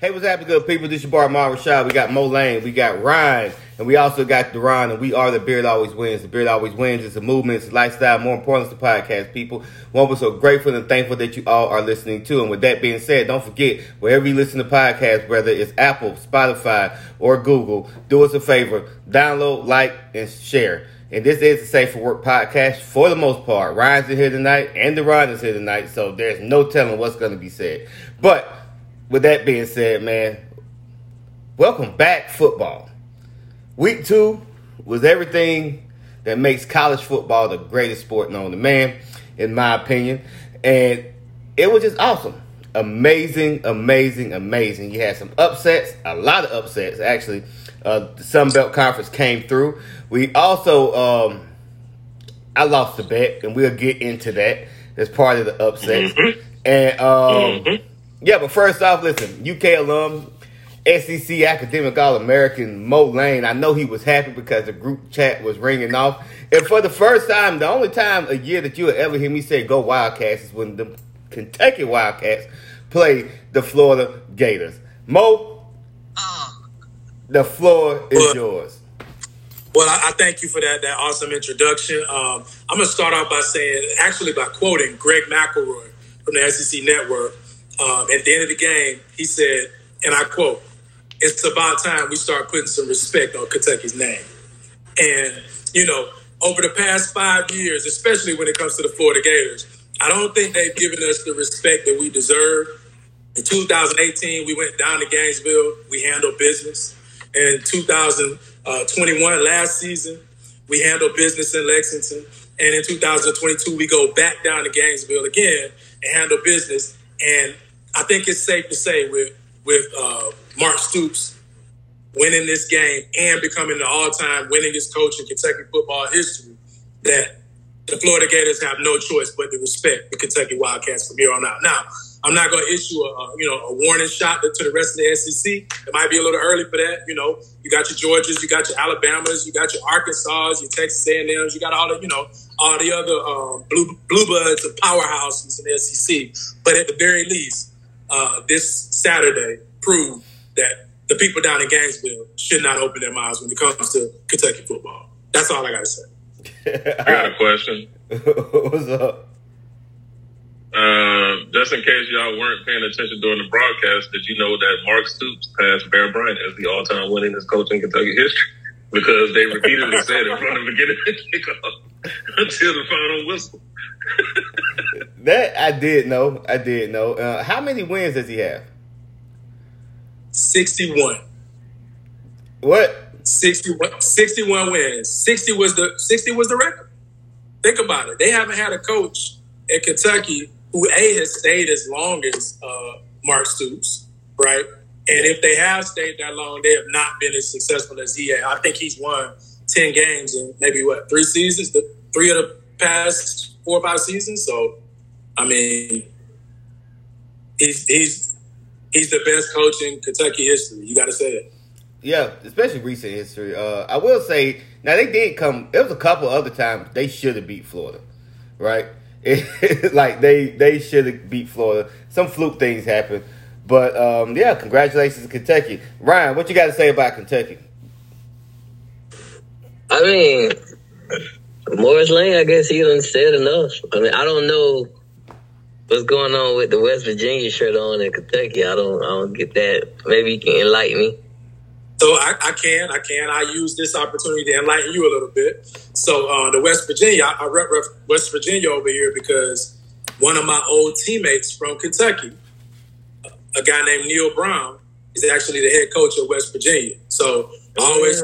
Hey, what's happening, good people? This is bar, Mar Rashad. We got Mo Lane, we got Ryan, and we also got Duran, and we are the Beard Always Wins. The Beard Always Wins. It's a movement, it's a lifestyle. More important, it's a podcast, people. One, we're so grateful and thankful that you all are listening to. And with that being said, don't forget, wherever you listen to podcasts, whether it's Apple, Spotify, or Google, do us a favor, download, like, and share. And this is the Safe for Work podcast for the most part. Ryan's here tonight, and Duran is here tonight, so there's no telling what's going to be said. But with that being said, man, welcome back, football. Week two was everything that makes college football the greatest sport known to man, in my opinion. And it was just awesome. Amazing, amazing, amazing. You had some upsets, a lot of upsets, actually. Uh, the Sun Belt Conference came through. We also, um, I lost the bet, and we'll get into that. That's part of the upsets. Mm-hmm. And um, mm-hmm. Yeah, but first off, listen, UK alum, SEC academic All American Mo Lane. I know he was happy because the group chat was ringing off. And for the first time, the only time a year that you will ever hear me say go Wildcats is when the Kentucky Wildcats play the Florida Gators. Mo, the floor is well, yours. Well, I, I, thank you for that that awesome introduction. Um, I'm gonna start off by saying, actually, by quoting Greg McElroy from the SEC Network um, at the end of the game, he said, and I quote, it's about time we start putting some respect on Kentucky's name. And, you know, over the past five years, especially when it comes to the Florida Gators, I don't think they've given us the respect that we deserve. In 2018, we went down to Gainesville. We handled business. In 2021, last season, we handled business in Lexington. And in 2022, we go back down to Gainesville again and handle business. And I think it's safe to say with with uh, Mark Stoops winning this game and becoming the all-time winningest coach in Kentucky football history that the Florida Gators have no choice but to respect the Kentucky Wildcats from here on out. Now, I'm not going to issue a, you know a warning shot to the rest of the SEC. It might be a little early for that. You know, you got your Georgias, you got your Alabamas, you got your Arkansas, your Texas A&M's, you got all the you know all the other um, blue blue bloods and powerhouses in the SEC. But at the very least, uh, this Saturday proved that the people down in Gainesville should not open their mouths when it comes to Kentucky football. That's all I got to say. I got a question. What's up? Uh, just in case y'all weren't paying attention during the broadcast, did you know that Mark Stoops passed Bear Bryant as the all-time winningest coach in Kentucky history? Because they repeatedly said in front of the beginning of the kickoff until the final whistle. that I did know. I did know. Uh, how many wins does he have? 61. What? 61, 61 wins. 60 was the 60 was the record. Think about it. They haven't had a coach in Kentucky who A has stayed as long as uh, Mark Stoops, right? And if they have stayed that long, they have not been as successful as he has. I think he's won 10 games in maybe what, three seasons? The three of the past four or five seasons. So, I mean, he's he's he's the best coach in Kentucky history. You got to say it. Yeah, especially recent history. Uh, I will say now they did come. There was a couple other times they should have beat Florida, right? Like they they should have beat Florida. Some fluke things happen, but um, yeah, congratulations to Kentucky. Ryan, what you got to say about Kentucky? I mean, Morris Lane, I guess he done said enough. I mean, I don't know what's going on with the West Virginia shirt on in Kentucky. I don't, I don't get that. Maybe you can enlighten me. So I, I can, I can. I use this opportunity to enlighten you a little bit. So uh, the West Virginia, I, I rep, rep West Virginia over here because one of my old teammates from Kentucky, a guy named Neal Brown, is actually the head coach of West Virginia. So I always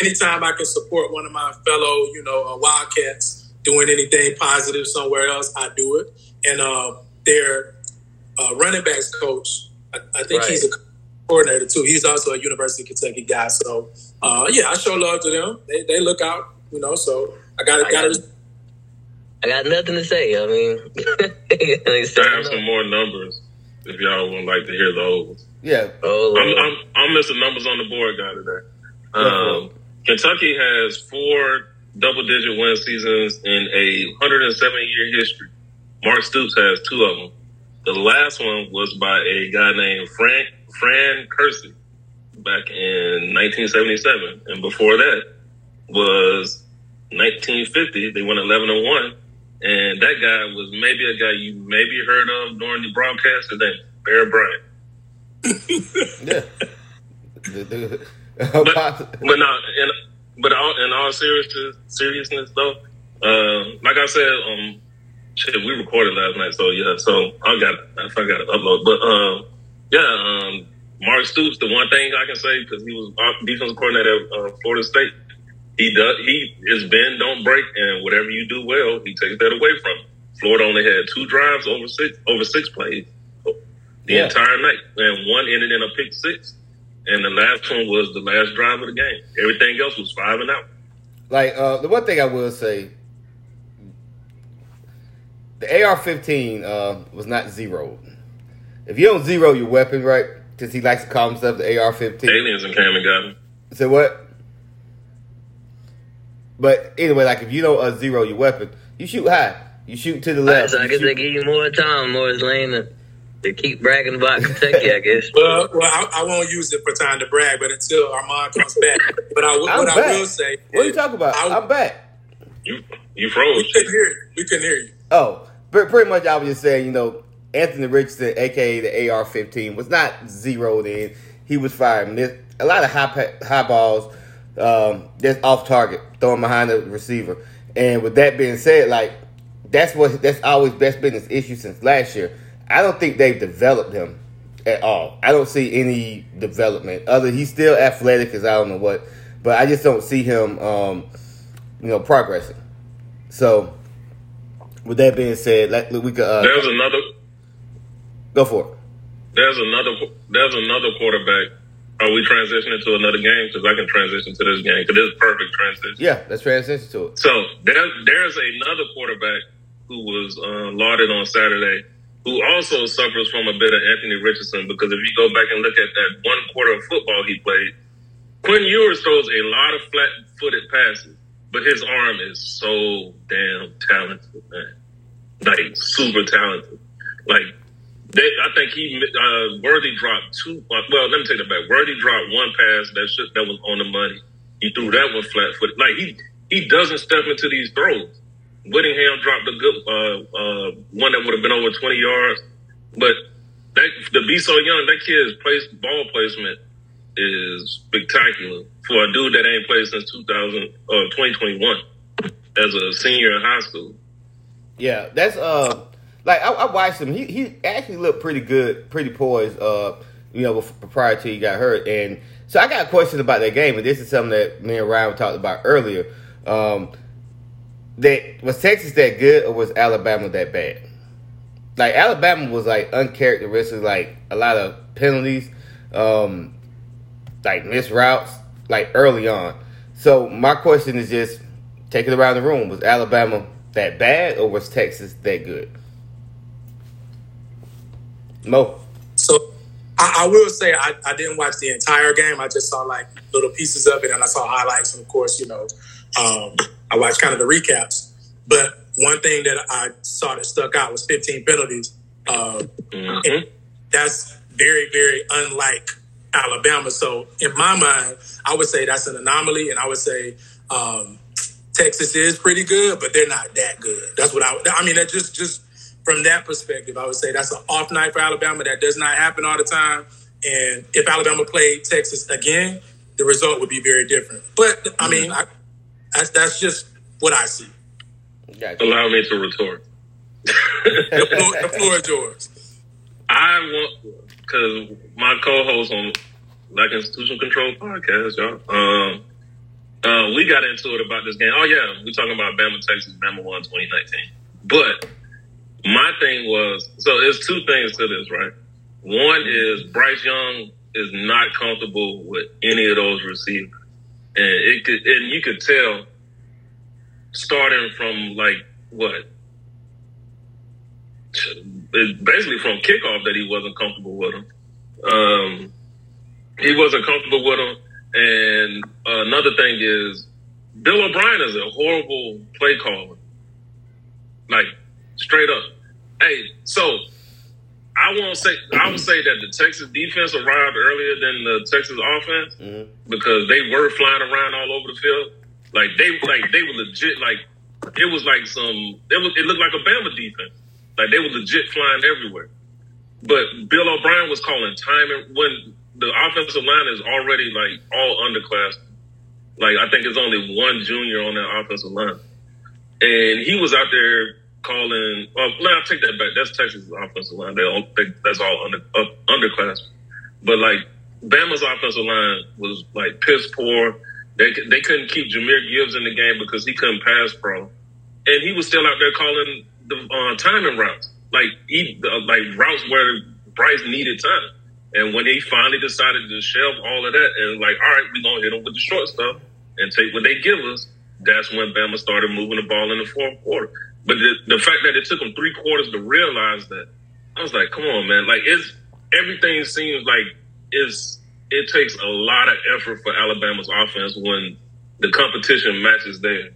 anytime I can support one of my fellow, you know, uh, Wildcats doing anything positive somewhere else, I do it. And uh, their uh, running backs coach, I, I think right. he's a coordinator too. He's also a University of Kentucky guy. So uh, yeah, I show love to them. They, they look out, you know. So I got got I got nothing to say. I mean, I have some more numbers if y'all would like to hear those. Yeah. Oh, I'm, I'm, I'm Mr. Numbers on the board guy today. Um, Kentucky has four double digit win seasons in a 107 year history. Mark Stoops has two of them. The last one was by a guy named Frank Fran Curci back in 1977, and before that was 1950. They went 11 and one, and that guy was maybe a guy you maybe heard of during the broadcast. Name Bear Bryant. yeah. but but not in but all, in all seriousness seriousness though, uh, like I said, um, shit, we recorded last night, so yeah, so I got I forgot to upload, but um, yeah, um, Mark Stoops. The one thing I can say because he was defensive coordinator at uh, Florida State, he does he is bend don't break, and whatever you do well, he takes that away from. You. Florida only had two drives over six over six plays the yeah. entire night, and one ended in a pick six and the last one was the last drive of the game. Everything else was five and out. Like uh, the one thing I will say, the AR-15 uh, was not zero. If you don't zero your weapon, right? Because he likes to call himself the AR-15. Aliens and came and got him. So what? But anyway, like if you don't uh, zero your weapon, you shoot high. You shoot to the left. Right, so I guess they give you more time, more lane to keep bragging about Kentucky, I guess. well, well, I, I, won't use it for time to brag, but until Armand comes back. But I, what back. I will say, what are you talking about? I, am back. You you froze. We couldn't hear you. We couldn't hear you. Oh, but pretty much I was just saying, you know, Anthony Richardson, aka the AR-15, was not zeroed in. He was firing a lot of high high balls. Um, that's off target, throwing behind the receiver. And with that being said, like that's what that's always best been his issue since last year I don't think they've developed him at all. I don't see any development. Other he's still athletic as I don't know what, but I just don't see him, um, you know, progressing. So, with that being said, like we could. Uh, there's another. Go for it. There's another. There's another quarterback. Are we transitioning to another game? Because I can transition to this game because this is perfect transition. Yeah, let's transition to it. So there, there's another quarterback who was uh, lauded on Saturday who also suffers from a bit of Anthony Richardson because if you go back and look at that one quarter of football he played, Quinn Ewers throws a lot of flat footed passes, but his arm is so damn talented, man. Like super talented. Like they, I think he uh, Worthy dropped two. Uh, well, let me take that back. Worthy dropped one pass that should, that was on the money. He threw that one flat footed. Like he he doesn't step into these throws. Whittington dropped a good uh, uh, one that would have been over 20 yards. But that, to be so young, that kid's place, ball placement is spectacular for a dude that ain't played since 2000 uh, 2021 as a senior in high school. Yeah, that's uh like I, I, watched him. He he actually looked pretty good, pretty poised. Uh, you know, prior to he got hurt, and so I got questions about that game, and this is something that me and Ryan talked about earlier. Um, that was Texas that good or was Alabama that bad? Like Alabama was like uncharacteristic, like a lot of penalties, um, like missed routes, like early on. So my question is just take it around the room. Was Alabama that bad or was Texas that good? Mo. So I, I will say I, I, didn't watch the entire game. I just saw like little pieces of it and I saw highlights and of course, you know, um, I watched kind of the recaps, but one thing that I saw that stuck out was 15 penalties. Uh, mm-hmm. That's very, very unlike Alabama. So in my mind, I would say that's an anomaly, and I would say um, Texas is pretty good, but they're not that good. That's what I. I mean, that just just from that perspective, I would say that's an off night for Alabama. That does not happen all the time. And if Alabama played Texas again, the result would be very different. But I mean, I, that's that's just what I see. Gotcha. Allow me to retort. the, floor, the floor is yours. I want because my co-host on Black Institutional Control podcast, y'all. Um, uh, we got into it about this game. Oh yeah, we're talking about Bama, Texas, Bama won 2019. But my thing was so there's two things to this, right? One is Bryce Young is not comfortable with any of those receivers and it could, and you could tell starting from like what basically from kickoff that he wasn't comfortable with him. Um, he wasn't comfortable with him. And another thing is, Bill O'Brien is a horrible play caller. Like straight up. Hey, so I won't say I would say that the Texas defense arrived earlier than the Texas offense Mhm. because they were flying around all over the field. Like they like they were legit like it was like some it was it looked like a Bama defense. Like they were legit flying everywhere. But Bill O'Brien was calling timing when the offensive line is already like all underclass. Like I think it's only one junior on that offensive line, and he was out there calling. Well, no, I take that back. That's Texas' offensive line. They all they, that's all under uh, underclass. But like Bama's offensive line was like piss poor. They they couldn't keep Jahmyr Gibbs in the game because he couldn't pass pro, and he was still out there calling the uh, timing routes, like he uh, like routes where Bryce needed time. And when they finally decided to shelve all of that and like, all right, we're gonna hit them with the short stuff and take what they give us, that's when Bama started moving the ball in the fourth quarter. But the, the fact that it took them three quarters to realize that, I was like, come on, man. Like it's everything seems like it's it takes a lot of effort for Alabama's offense when the competition matches their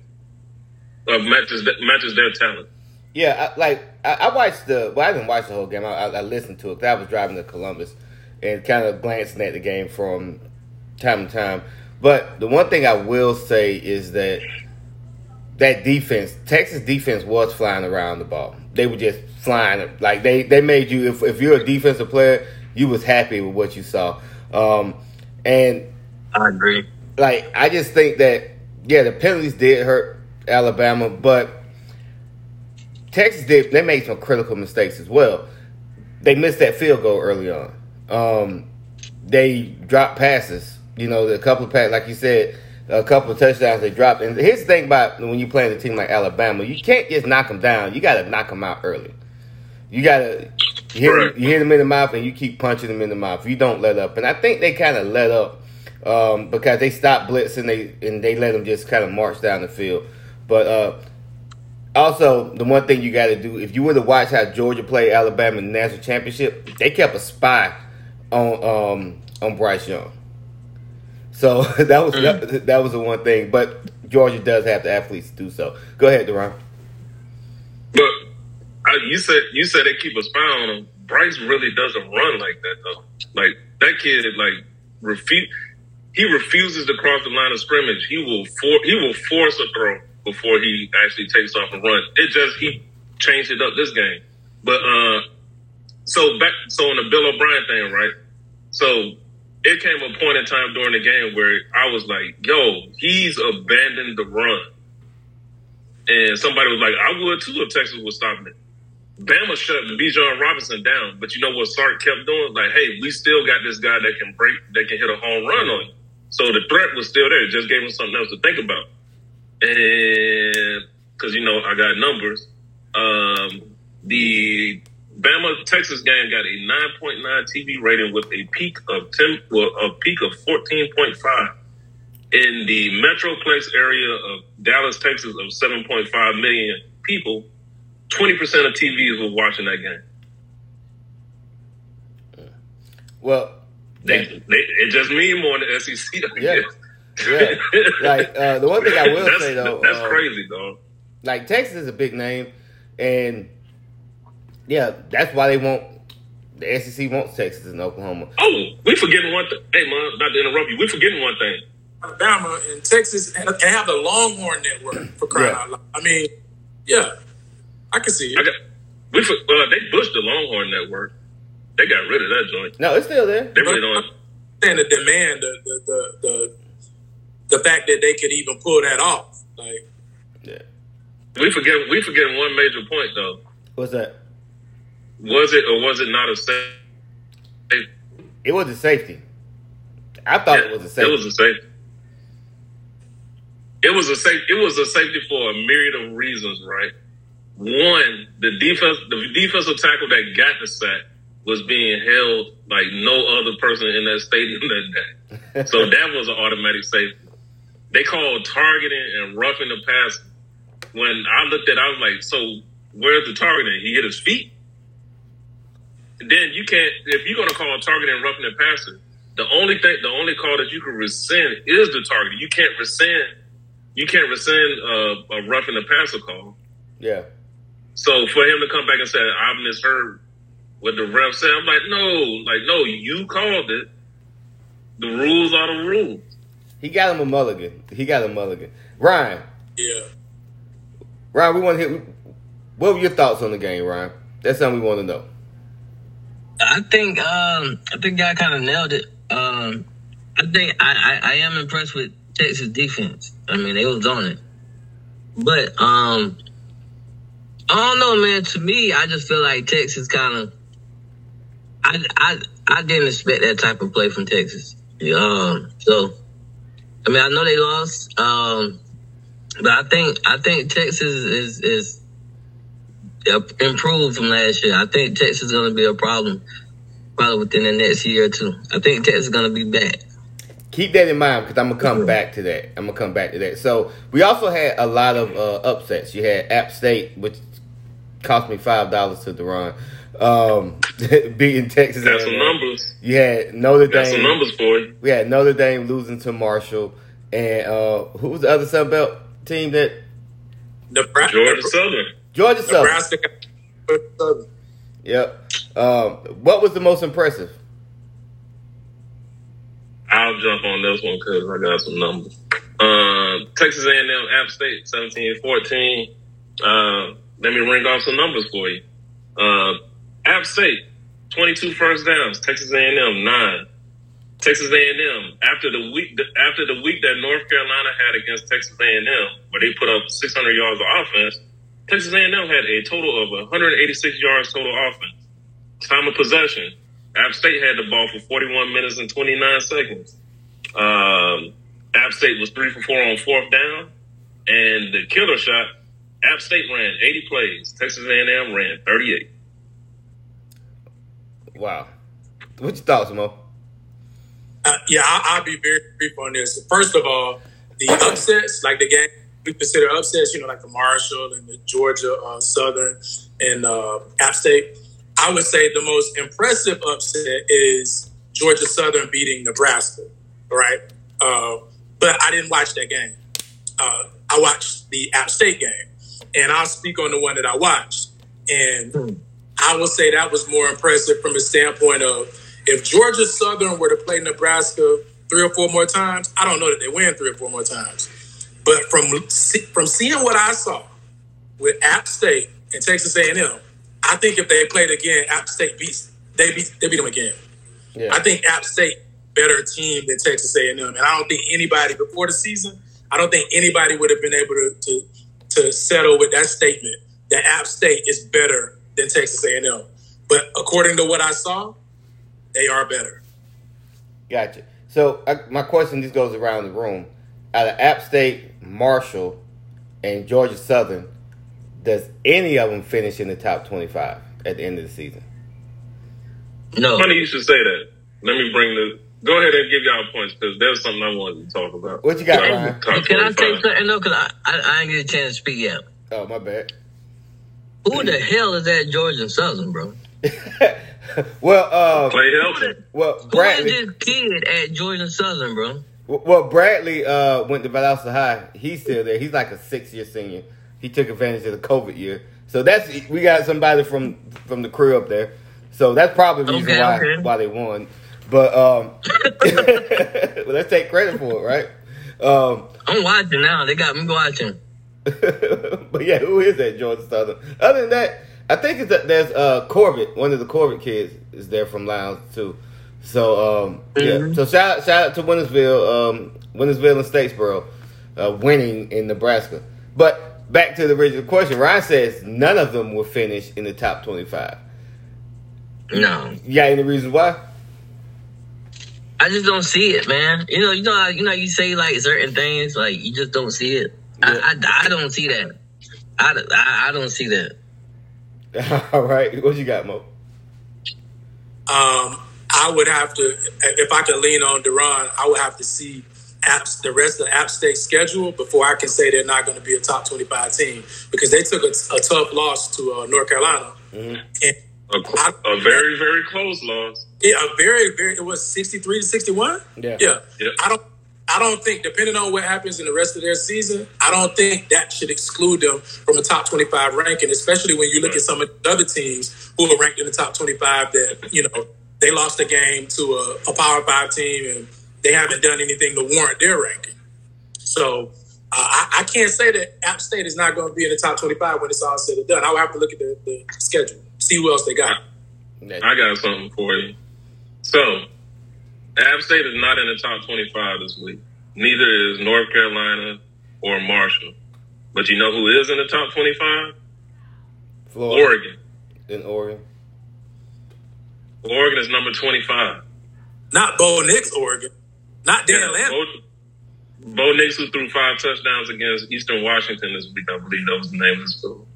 uh, matches matches their talent. Yeah, I, like I, I watched the. Well, I didn't watch the whole game. I, I, listened to it. I was driving to Columbus and kind of glancing at the game from time to time. But the one thing I will say is that that defense, Texas defense, was flying around the ball. They were just flying. Like they they made you. If if you're a defensive player, you was happy with what you saw. Um, and I agree. like I just think that yeah, the penalties did hurt Alabama, but Texas did they made some critical mistakes as well. They missed that field goal early on. Um, they dropped passes. You know, a couple of passes, like you said, a couple of touchdowns they dropped. And here's the thing about when you play a team like Alabama, you can't just knock them down. You got to knock them out early. You got to you hit, Right. you hit them in the mouth and you keep punching them in the mouth. You don't let up. And I think they kind of let up um, because they stopped blitzing they and they let them just kind of march down the field. But uh, also, the one thing you got to do if you were to watch how Georgia played Alabama in the national championship, they kept a spy on um, on Bryce Young. So that was that, that was the one thing. But Georgia does have the athletes to do so. Go ahead, Duran. But I, you said you said they keep a spy on him. Bryce really doesn't run like that though. Like that kid, like refuse. He refuses to cross the line of scrimmage. He will for he will force a throw before he actually takes off and run. It just he changed it up this game. But uh, so back so on the Bill O'Brien thing, right? So it came a point in time during the game where I was like, "Yo, he's abandoned the run." And somebody was like, I would too if Texas was stopping it. Bama shut Bijan Robinson down, but you know what Sark kept doing? Like, hey, we still got this guy that can break, that can hit a home run on you. So the threat was still there. Just gave him something else to think about. And because you know I got numbers, um, the Bama Texas game got a 9.9 TV rating with a peak of 10, well, a peak of 14.5 in the Metroplex area of Dallas, Texas, of 7.5 million people, 20% of TVs were watching that game. Well, They, they, it just mean more in the SEC. I Yeah. guess. yeah. Like uh, the one thing I will that's, say though, that's um, crazy, dog. like Texas is a big name, and yeah, that's why they want the SEC wants Texas and Oklahoma. Oh, we forgetting one thing. Hey, man, not to interrupt you. We forgetting one thing. Alabama and Texas and, and have the Longhorn Network for crying Yeah. out loud. I mean, yeah, I can see I it. got we for, well, they pushed the Longhorn Network. They got rid of that joint. No, it's still there. They really don't. And the demand, the the, the the the fact that they could even pull that off, like Yeah. We forget. We forgetting one major point though. What's that? Was it or was it not a safety? It was a safety. I thought it was a safety. It was a safety. It was a safe. It was a safety for a myriad of reasons, right? One, the defense, the defensive tackle that got the sack was being held like no other person in that stadium that day. So that was an automatic safety. They called targeting and roughing the pass. When I looked at, it, I was like, "So where's the targeting? He hit his feet." Then you can't. If you're going to call a targeting and roughing the passer, the only thing, the only call that you can rescind is the targeting. You can't rescind. You can't rescind uh, a roughing the passer call. yeah. So for him to come back and say I misheard, what the ref said. I'm like, no, like no, you called it. The rules are the rules. He got him a mulligan. He got a mulligan. Ryan, Yeah. Ryan, we want to hit. What were your thoughts on the game, Ryan? That's something we want to know. I think um I think y'all kind of nailed it. Um, I think I, I I am impressed with Texas defense. I mean, they was on it, but um, I don't know, man. To me, I just feel like Texas kind of. I I I didn't expect that type of play from Texas. Um, so I mean, I know they lost. Um, but I think I think Texas is is improved from last year. I think Texas is going to be a problem probably within the next year or two. I think Texas is going to be back. Keep that in mind because I'm gonna come back to that. I'm gonna come back to that. So we also had a lot of uh, upsets. You had App State, which cost me five dollars to Deron, um, beating Texas. Got some numbers. You had Notre Got some numbers for you. We had Notre Dame losing to Marshall, and uh, who was the other Sun Belt team that Nebraska. Georgia Southern. Georgia Southern? Nebraska. Yep. Um, what was the most impressive? I'll jump on this one because I got some numbers. Uh, Texas A&M App State 17-14. Uh, let me ring off some numbers for you. Uh, App State 22 first downs. Texas A&M nine. Texas A&M after the week after the week that North Carolina had against Texas A&M, where they put up 600 yards of offense. Texas A&M had a total of 186 yards total offense. Time of possession. App State had the ball for 41 minutes and 29 seconds. Um, App State was three for four on fourth down, and the killer shot. App State ran 80 plays. Texas A&M ran 38. Wow. What you thoughts, Mo? Uh, yeah, I, I'll be very brief on this. First of all, the upsets, like the game we consider upsets, you know, like the Marshall and the Georgia uh, Southern and uh, App State. I would say the most impressive upset is Georgia Southern beating Nebraska, right? Uh, but I didn't watch that game. Uh, I watched the App State game, and I'll speak on the one that I watched. And I will say that was more impressive from a standpoint of if Georgia Southern were to play Nebraska three or four more times, I don't know that they win three or four more times. But from from seeing what I saw with App State and Texas A&M, I think if they played again, App State beats they beat they beat them again. Yeah. I think App State better team than Texas A&M, and I don't think anybody before the season, I don't think anybody would have been able to to, to settle with that statement that App State is better than Texas A&M. But according to what I saw, they are better. Gotcha. So I, my question just goes around the room. Out of App State, Marshall, and Georgia Southern, does any of them finish in the top twenty-five at the end of the season? No, Funny you should say that. Let me bring the. Go ahead and give y'all points because there's something I wanted to talk about. What you got, Ryan? top can I 25. say something No, Cause I, I I ain't get a chance to speak yet. Oh, my bad. Who the hell is that Georgia Southern, bro? well, uh, Clay Helton. well, Who is Bradley, this kid at Georgia Southern, bro? Well, Bradley uh, went to Valdosta High. He's still there. He's like a six-year senior. He took advantage of the COVID year. So that's we got somebody from from the crew up there. So that's probably the reason Okay, why okay. why they won. But um, well, let's take credit for it, right? Um, I'm watching now. They got me watching. but yeah, who is that Georgia Southern? Other than that, I think it's that there's uh Corbett, one of the Corbett kids is there from Lowndes too. So um yeah, so shout shout out to Winnersville, um Winnersville and Statesboro, uh, winning in Nebraska. But back to the original question, Ryan says none of them will finish in the top twenty five. No, You got any reasons why? I just don't see it, man. You know, you know, how, you know, you say like certain things, like you just don't see it. Yeah. I, I, I don't see that. I, I, I don't see that. All right, what you got, Mo? Um, I would have to, if I could lean on Duran, I would have to see apps, the rest of the App State schedule before I can say they're not going to be a top 25 team because they took a, a tough loss to uh, North Carolina. And A, a very, very close loss. yeah, a very, very, it was 63 to 61. Yeah. Yeah. Yeah. I don't, I don't think, depending on what happens in the rest of their season, I don't think that should exclude them from a top 25 ranking, especially when you look at some of the other teams who are ranked in the top 25 that, you know, they lost a game to a, a Power Five team and they haven't done anything to warrant their ranking. So uh, I, I, can't say that App State is not going to be in the top 25 when it's all said and done. I will have to look at the, the schedule, see who else they got. I got something for you. So, App State is not in the top 25 this week. Neither is North Carolina or Marshall. But you know who is in the top 25? Florida. Oregon. In Oregon. Oregon is number 25. Not Bo Nix, Oregon. Not Dan yeah, Bo, Bo Nix, who threw five touchdowns against Eastern Washington this week, I believe that was the name of the school.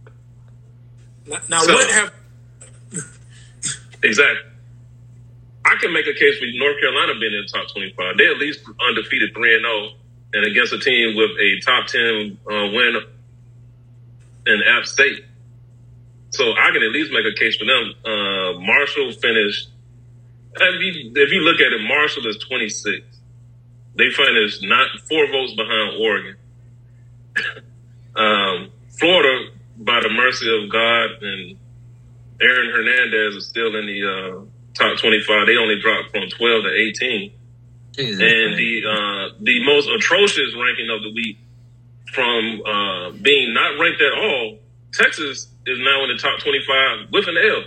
Now, now so, what have. exactly. I can make a case for North Carolina being in the top 25. They're at least undefeated 3 and 0, and against a team with a top 10 uh, win in App State. So I can at least make a case for them. Uh, Marshall finished. If you, if you look at it, Marshall is 26. They finished not four votes behind Oregon. um, Florida, by the mercy of God, and Aaron Hernandez is still in the uh, top 25. They only dropped from 12 to 18. Jesus and the uh, the most atrocious ranking of the week from uh, being not ranked at all, Texas is now in the top 25 with an L.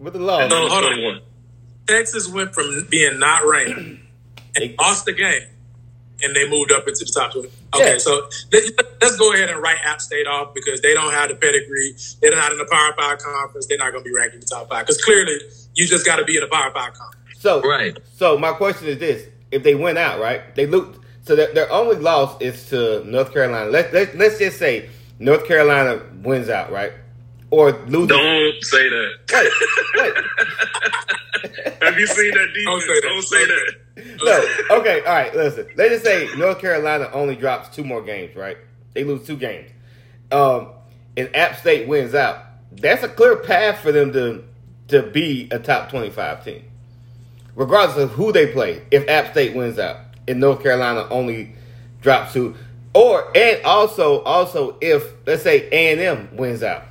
With the loss. No, hold on. Texas went from being not ranked and lost the game, and they moved up into the top 20. Okay, yeah. so let's go ahead and write App State off because they don't have the pedigree. They're not in the Power Five conference. They're not going to be ranked in the top five because clearly you just got to be in the Power Five conference. So right. So my question is this: If they went out, right? They looked. So their, their only loss is to North Carolina. Let, let let's just say North Carolina wins out, right? Or loses. Don't say that. Wait, wait. Have you seen that defense? Don't say that. Don't say that. No. Okay. All right. Listen. Let's just say North Carolina only drops two more games, right? They lose two games. Um, and App State wins out. That's a clear path for them to to be a top 25 team, regardless of who they play. If App State wins out and North Carolina only drops two, or and also also if let's say A and M wins out.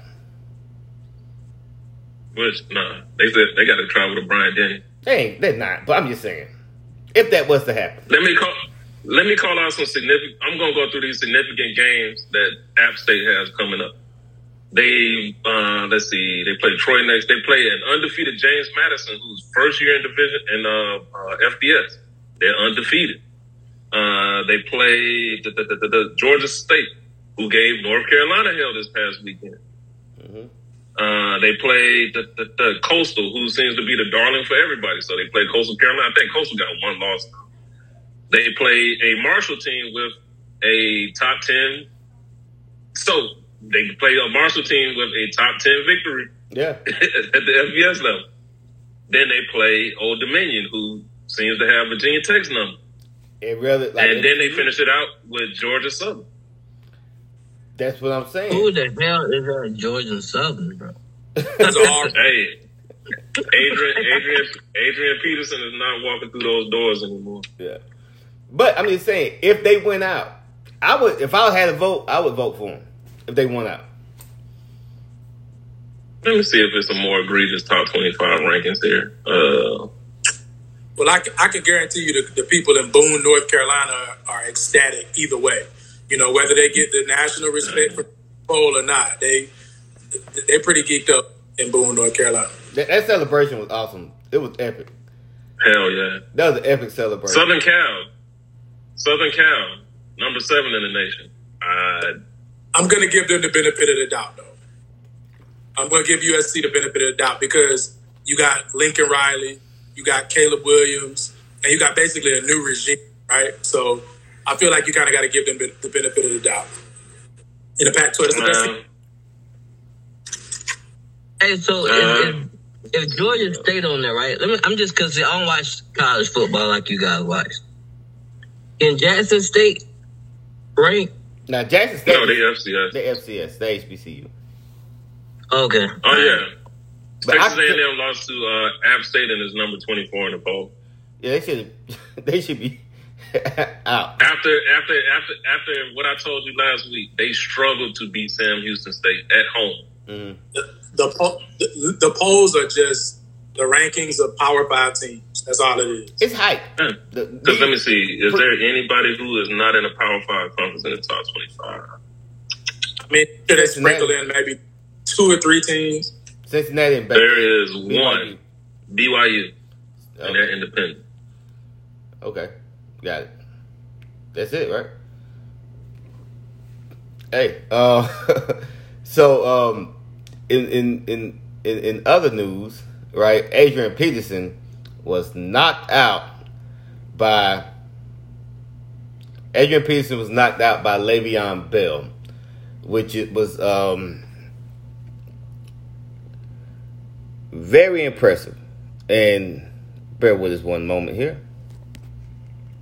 Which nah, they said they got to travel to Bryant Denny. Hey, they're not. But I'm just saying, if that was to happen, let me call. Let me call out some significant. I'm going to go through these significant games that App State has coming up. They uh, let's see, they play Troy next. They play an undefeated James Madison, who's first year in division in uh, uh, FBS. They're undefeated. Uh, they play the, the, the, the, Georgia State, who gave North Carolina hell this past weekend. Mm-hmm. Uh, they play the, the, the, Coastal, who seems to be the darling for everybody. So they play Coastal Carolina. I think Coastal got one loss. They play a Marshall team with a top ten. So they play a Marshall team with a top ten victory. Yeah, at the FBS level. Then they play Old Dominion, who seems to have Virginia Tech's number. And like, and then they finish it out with Georgia Southern. That's what I'm saying. Who the hell is that Georgia Southern, bro? That's a hard. hey, Adrian, Adrian, Adrian Peterson is not walking through those doors anymore. Yeah, but I'm just saying, if they went out, I would. If I had a vote, I would vote for them if they went out. Let me see if it's a more egregious top 25 rankings here. Uh, well, I, I can guarantee you the, the people in Boone, North Carolina are ecstatic either way. You know, whether they get the national respect for bowl or not, they they're pretty geeked up in Boone, North Carolina. That, that, celebration was awesome. It was epic. Hell yeah! That was an epic celebration. Southern Cal, Southern Cal, number seven in the nation. Uh, I'm going to give them the benefit of the doubt, though. I'm going to give USC the benefit of the doubt because you got Lincoln Riley, you got Caleb Williams, and you got basically a new regime, right? So I feel like you kind of got to give them the benefit of the doubt. In the Pac-12, that's the best. Hey, so uh, if, if, Georgia stayed on there, right? Let me. I'm just because I don't watch college football like you guys watch. In Jackson State, rank now Jackson State. No, they FCS. They FCS. They HBCU. Okay. Oh yeah. But Texas A&M lost to uh, App State and is number twenty four in the poll. Yeah, they should. They should be. Out. After after after after what I told you last week, they struggled to beat Sam Houston State at home. Mhm. The, the, the, the polls are just the rankings of Power Five teams. That's all it is. It's hype. Yeah. Because let me see, is there anybody who is not in a Power Five conference in the top twenty-five? I mean, should they Cincinnati. sprinkle in maybe two or three teams? Cincinnati and Baylor. There is BYU. one BYU, and they're independent. okay, got it. That's it, right? Hey, uh, so um, in in in in in other news, right? Adrian Peterson was knocked out by Adrian Peterson was knocked out by Le'Veon Bell, which it was um, very impressive. And bear with us one moment here.